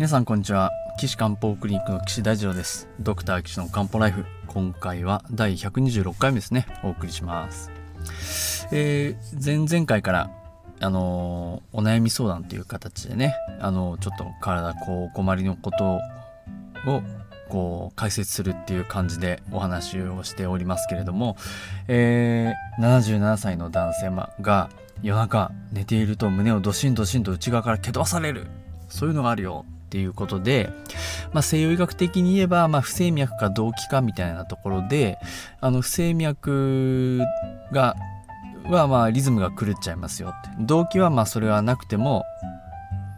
皆さんこんにちは。岸漢方クリニックの岸大二郎です。ドクター岸の漢方ライフ。今回は第126回目ですね。お送りします。えー、前々回からあのー、お悩み相談という形でねあのー、ちょっと体こうお困りのことをこう解説するっていう感じでお話をしておりますけれども、えー、77歳の男性が夜中寝ていると胸をドシンドシンと内側から蹴飛ばされる。そういうのがあるよ。っていうことで、まあ、西洋医学的に言えば、まあ、不整脈か動悸かみたいなところであの不整脈がはまあリズムが狂っちゃいますよって。動機はまあそれはなくても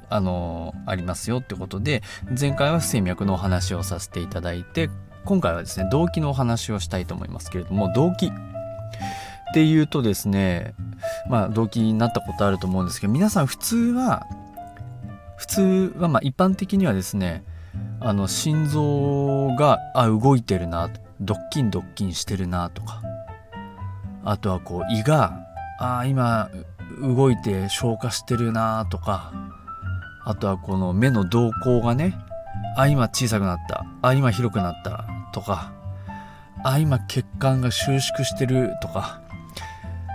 あのありますよってことで前回は不整脈のお話をさせていただいて今回はですね動機のお話をしたいと思いますけれども動機っていうとですねまあ動機になったことあると思うんですけど皆さん普通は普通はまあ一般的にはですねあの心臓があ動いてるなドッキンドッキンしてるなとかあとはこう胃があ今動いて消化してるなとかあとはこの目の動向がねあ今小さくなったあ今広くなったとかあ今血管が収縮してるとか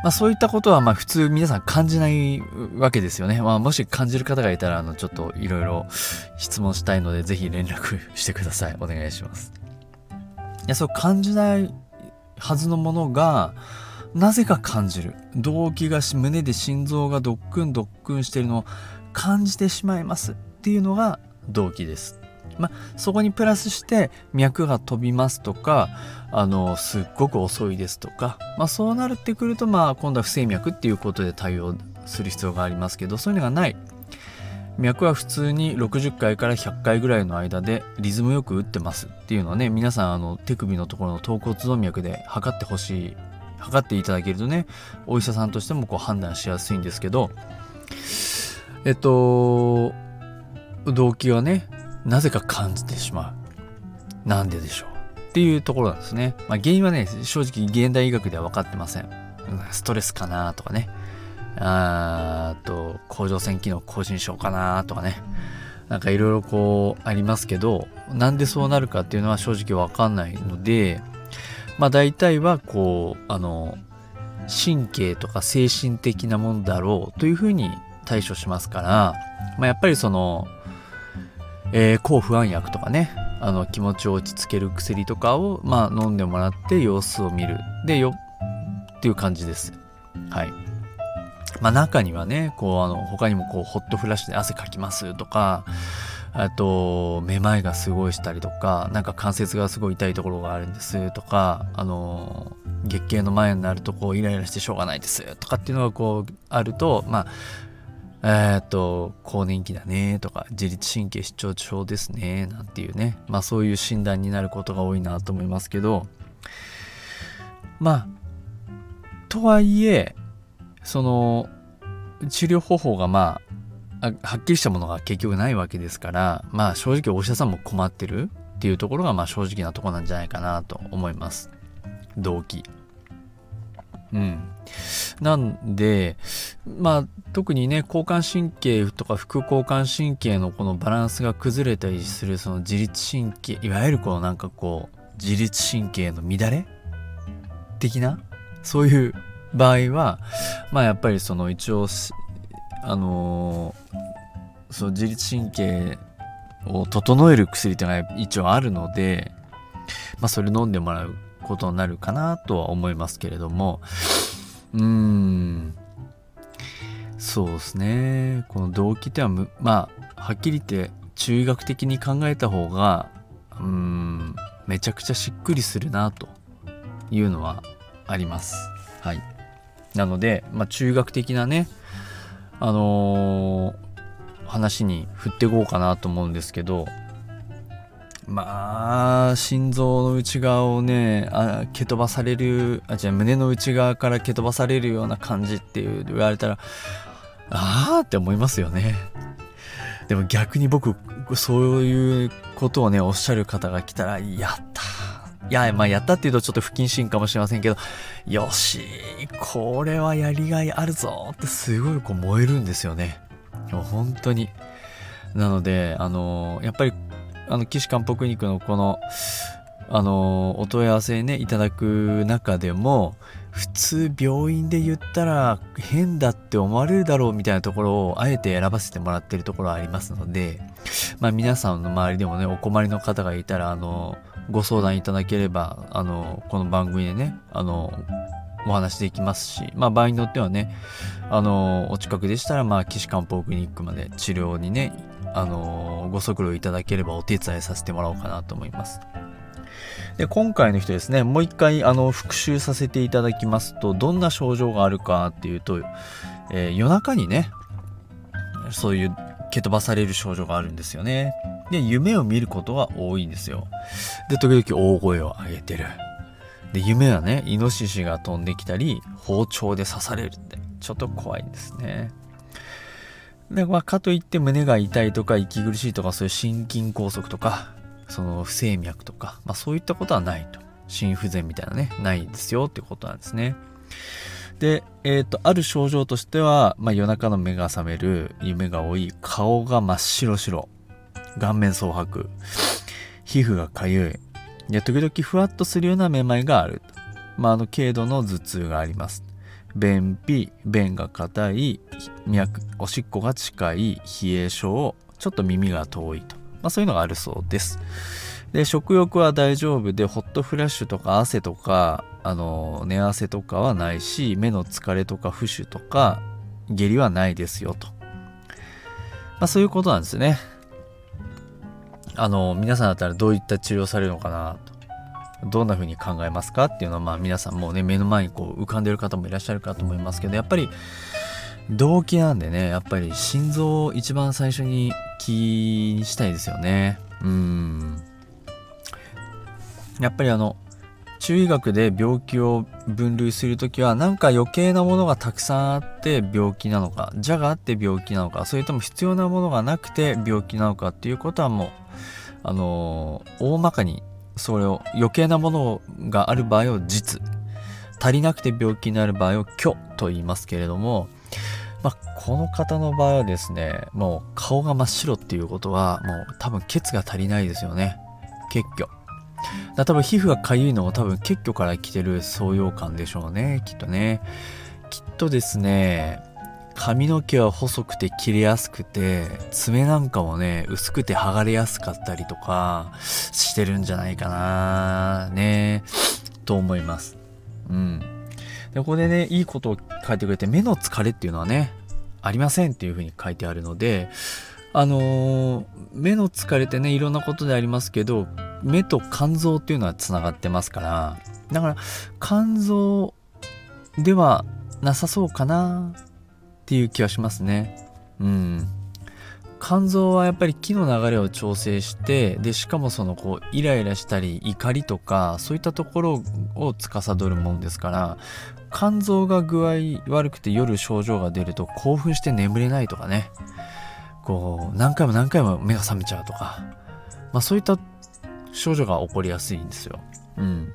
まあ、そういったことはまあ普通皆さん感じないわけですよね。まあ、もし感じる方がいたらあのちょっといろいろ質問したいのでぜひ連絡してください。お願いします。いやそう感じないはずのものがなぜか感じる動悸が胸で心臓がドックンドックンしてるのを感じてしまいますっていうのが動悸です。まあ、そこにプラスして脈が飛びますとかあのすっごく遅いですとか、まあ、そうなるってくると、まあ、今度は不整脈っていうことで対応する必要がありますけどそういうのがない。脈は普通に60回から100回ぐらいの間でリズムよく打ってますっていうのはね皆さんあの手首のところの頭骨動脈で測ってほしい測っていただけるとねお医者さんとしてもこう判断しやすいんですけどえっと動機はねなぜか感じてしまう。なんででしょうっていうところなんですね。まあ、原因はね、正直現代医学では分かってません。ストレスかなとかね。あと、甲状腺機能更新症かなとかね。なんかいろいろこうありますけど、なんでそうなるかっていうのは正直わかんないので、まあ大体はこう、あの、神経とか精神的なものだろうというふうに対処しますから、まあやっぱりその、えー、抗不安薬とかねあの気持ちを落ち着ける薬とかを、まあ、飲んでもらって様子を見る。でよっていう感じです。はい。まあ中にはねこうあの他にもこうホットフラッシュで汗かきますとかあとめまいがすごいしたりとかなんか関節がすごい痛いところがあるんですとかあの月経の前になるとこうイライラしてしょうがないですとかっていうのがこうあるとまあえー、っと、更年期だねとか、自律神経失調症ですね、なんていうね、まあそういう診断になることが多いなと思いますけど、まあ、とはいえ、その、治療方法がまあ、はっきりしたものが結局ないわけですから、まあ正直お医者さんも困ってるっていうところがまあ正直なとこなんじゃないかなと思います。動機。うん。なんで、まあ、特にね、交感神経とか副交感神経のこのバランスが崩れたりするその自律神経、いわゆるこのなんかこう、自律神経の乱れ？的な？そういう場合は、まあやっぱりその一応、あのー、その自律神経を整える薬っていうのが一応あるので、まあそれ飲んでもらうことになるかなとは思いますけれどもうん。そうですね。この動機ってはまあはっきり言って中学的に考えた方がうんめちゃくちゃしっくりするなというのはあります。はい。なので、まあ、中学的なねあのー、話に振っていこうかなと思うんですけどまあ心臓の内側をねあ蹴飛ばされるあじゃあ胸の内側から蹴飛ばされるような感じっていう言われたらああって思いますよね。でも逆に僕そういうことをねおっしゃる方が来たらやった。いやまあやったっていうとちょっと不謹慎かもしれませんけどよしこれはやりがいあるぞってすごいこう燃えるんですよね。本当に。なので、あのやっぱり、あの、岸漢方クリニックのこの、あのお問い合わせね、いただく中でも、普通病院で言ったら変だって思われるだろうみたいなところをあえて選ばせてもらってるところありますので、まあ皆さんの周りでもね、お困りの方がいたら、あの、ご相談いただければ、あの、この番組でね、あの、お話できますし、まあ場合によってはね、あの、お近くでしたら、まあ岸漢方クリニックまで治療にね、あの、ご足労いただければお手伝いさせてもらおうかなと思います。で、今回の人ですね、もう一回、あの、復習させていただきますと、どんな症状があるかっていうと、えー、夜中にね、そういう蹴飛ばされる症状があるんですよね。で、夢を見ることが多いんですよ。で、時々大声を上げてる。で、夢はね、イノシシが飛んできたり、包丁で刺されるって、ちょっと怖いんですね。で、まあ、かといって胸が痛いとか息苦しいとかそういう心筋梗塞とかその不整脈とか、まあ、そういったことはないと心不全みたいなねないですよっていうことなんですねで、えっ、ー、とある症状としては、まあ、夜中の目が覚める夢が多い顔が真っ白白顔面蒼白皮膚がかゆいで時々ふわっとするようなめまいがある、まあ、あの軽度の頭痛があります。便秘便が硬い脈おしっこが近い冷え症ちょっと耳が遠いと。まあ、そういうのがあるそうです。で食欲は大丈夫でホットフラッシュとか汗とかあの寝汗とかはないし目の疲れとか浮腫とか下痢はないですよと、まあ、そういうことなんですね。あの皆さんだったらどういった治療されるのかな？とどんな風に考えますかっていうのはまあ皆さんもうね目の前にこう浮かんでる方もいらっしゃるかと思いますけどやっぱり動機なんでねやっぱり心臓を一番最初に気にしたいですよね。うん。やっぱりあの中医学で病気を分類する時は何か余計なものがたくさんあって病気なのか邪があって病気なのかそれとも必要なものがなくて病気なのかっていうことはもうあのー、大まかにそれを余計なものがある場合を実足りなくて病気になる場合を虚と言いますけれどもまあ、この方の場合はですね、もう顔が真っ白っていうことは、もう多分血が足りないですよね。血虚。だ多分皮膚がかゆいのも多分血虚から来てる創用感でしょうね、きっとね。きっとですね、髪の毛は細くて切れやすくて、爪なんかもね、薄くて剥がれやすかったりとかしてるんじゃないかなね、と思います。うん。でここでねいいことを書いてくれて目の疲れっていうのはねありませんっていうふうに書いてあるのであのー、目の疲れってねいろんなことでありますけど目と肝臓っていうのはつながってますからだから肝臓ではなさそうかなっていう気はしますね。うん。肝臓はやっぱり気の流れを調整してでしかもそのこうイライラしたり怒りとかそういったところを司るもんですから肝臓が具合悪くて夜症状が出ると興奮して眠れないとかね。こう何回も何回も目が覚めちゃうとか、まあ、そういった症状が起こりやすいんですよ。うん。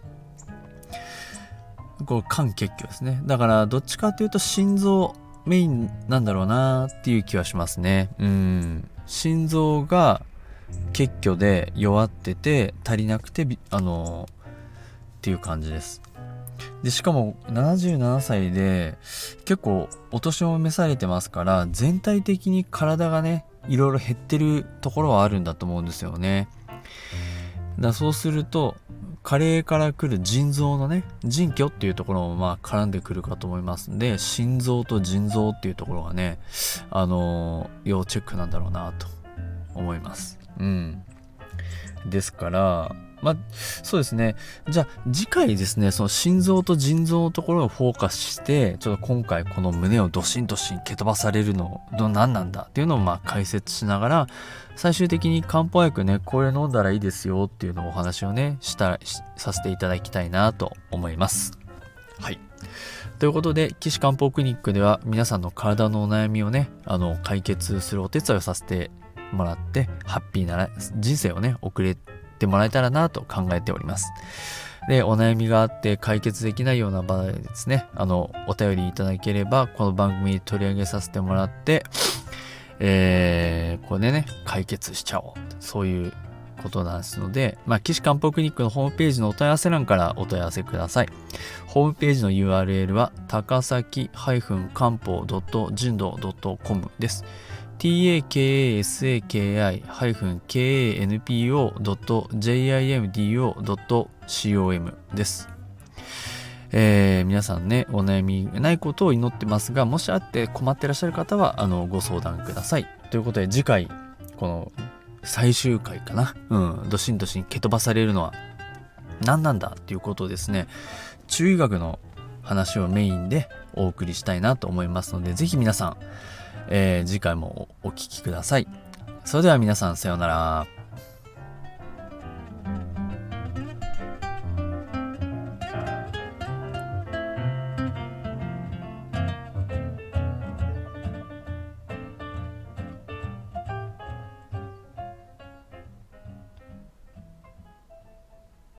こう肝血虚ですね。だからどっちかっていうと心臓メインなんだろうなっていう気はしますね。うん。心臓が血虚で弱ってて足りなくてあのっていう感じです。でしかも77歳で結構お年を召されてますから全体的に体がねいろいろ減ってるところはあるんだと思うんですよねだそうすると加齢から来る腎臓のね腎虚っていうところもまあ絡んでくるかと思いますんで心臓と腎臓っていうところがねあのー、要チェックなんだろうなと思います。うん。ですからまあ、そうですね。じゃあ、次回ですね、その心臓と腎臓のところをフォーカスして、ちょっと今回この胸をドシンドシン蹴飛ばされるの、何なんだっていうのをまあ解説しながら、最終的に漢方薬ね、これ飲んだらいいですよっていうのをお話をね、したさせていただきたいなと思います。はい。ということで、岸漢方クリニックでは皆さんの体のお悩みをね、あの、解決するお手伝いをさせてもらって、ハッピーな人生をね、送れってもらえたらなと考えております。で、お悩みがあって解決できないような場合ですね、あの、お便りいただければ、この番組に取り上げさせてもらって、えー、これでね、解決しちゃおう。そういうことなんですので、まあ、岸漢方クリニックのホームページのお問い合わせ欄からお問い合わせください。ホームページの URL は高崎漢方人道 .com です。takasaki-kanpo.jimdo.com です。えー、皆さんね、お悩みないことを祈ってますが、もしあって困ってらっしゃる方は、あの、ご相談ください。ということで、次回、この、最終回かな。うん、どしんどしん蹴飛ばされるのは、何なんだっていうことをですね、中医学の話をメインでお送りしたいなと思いますので、ぜひ皆さん、えー、次回もお聴きください。それでは皆さん、さようなら。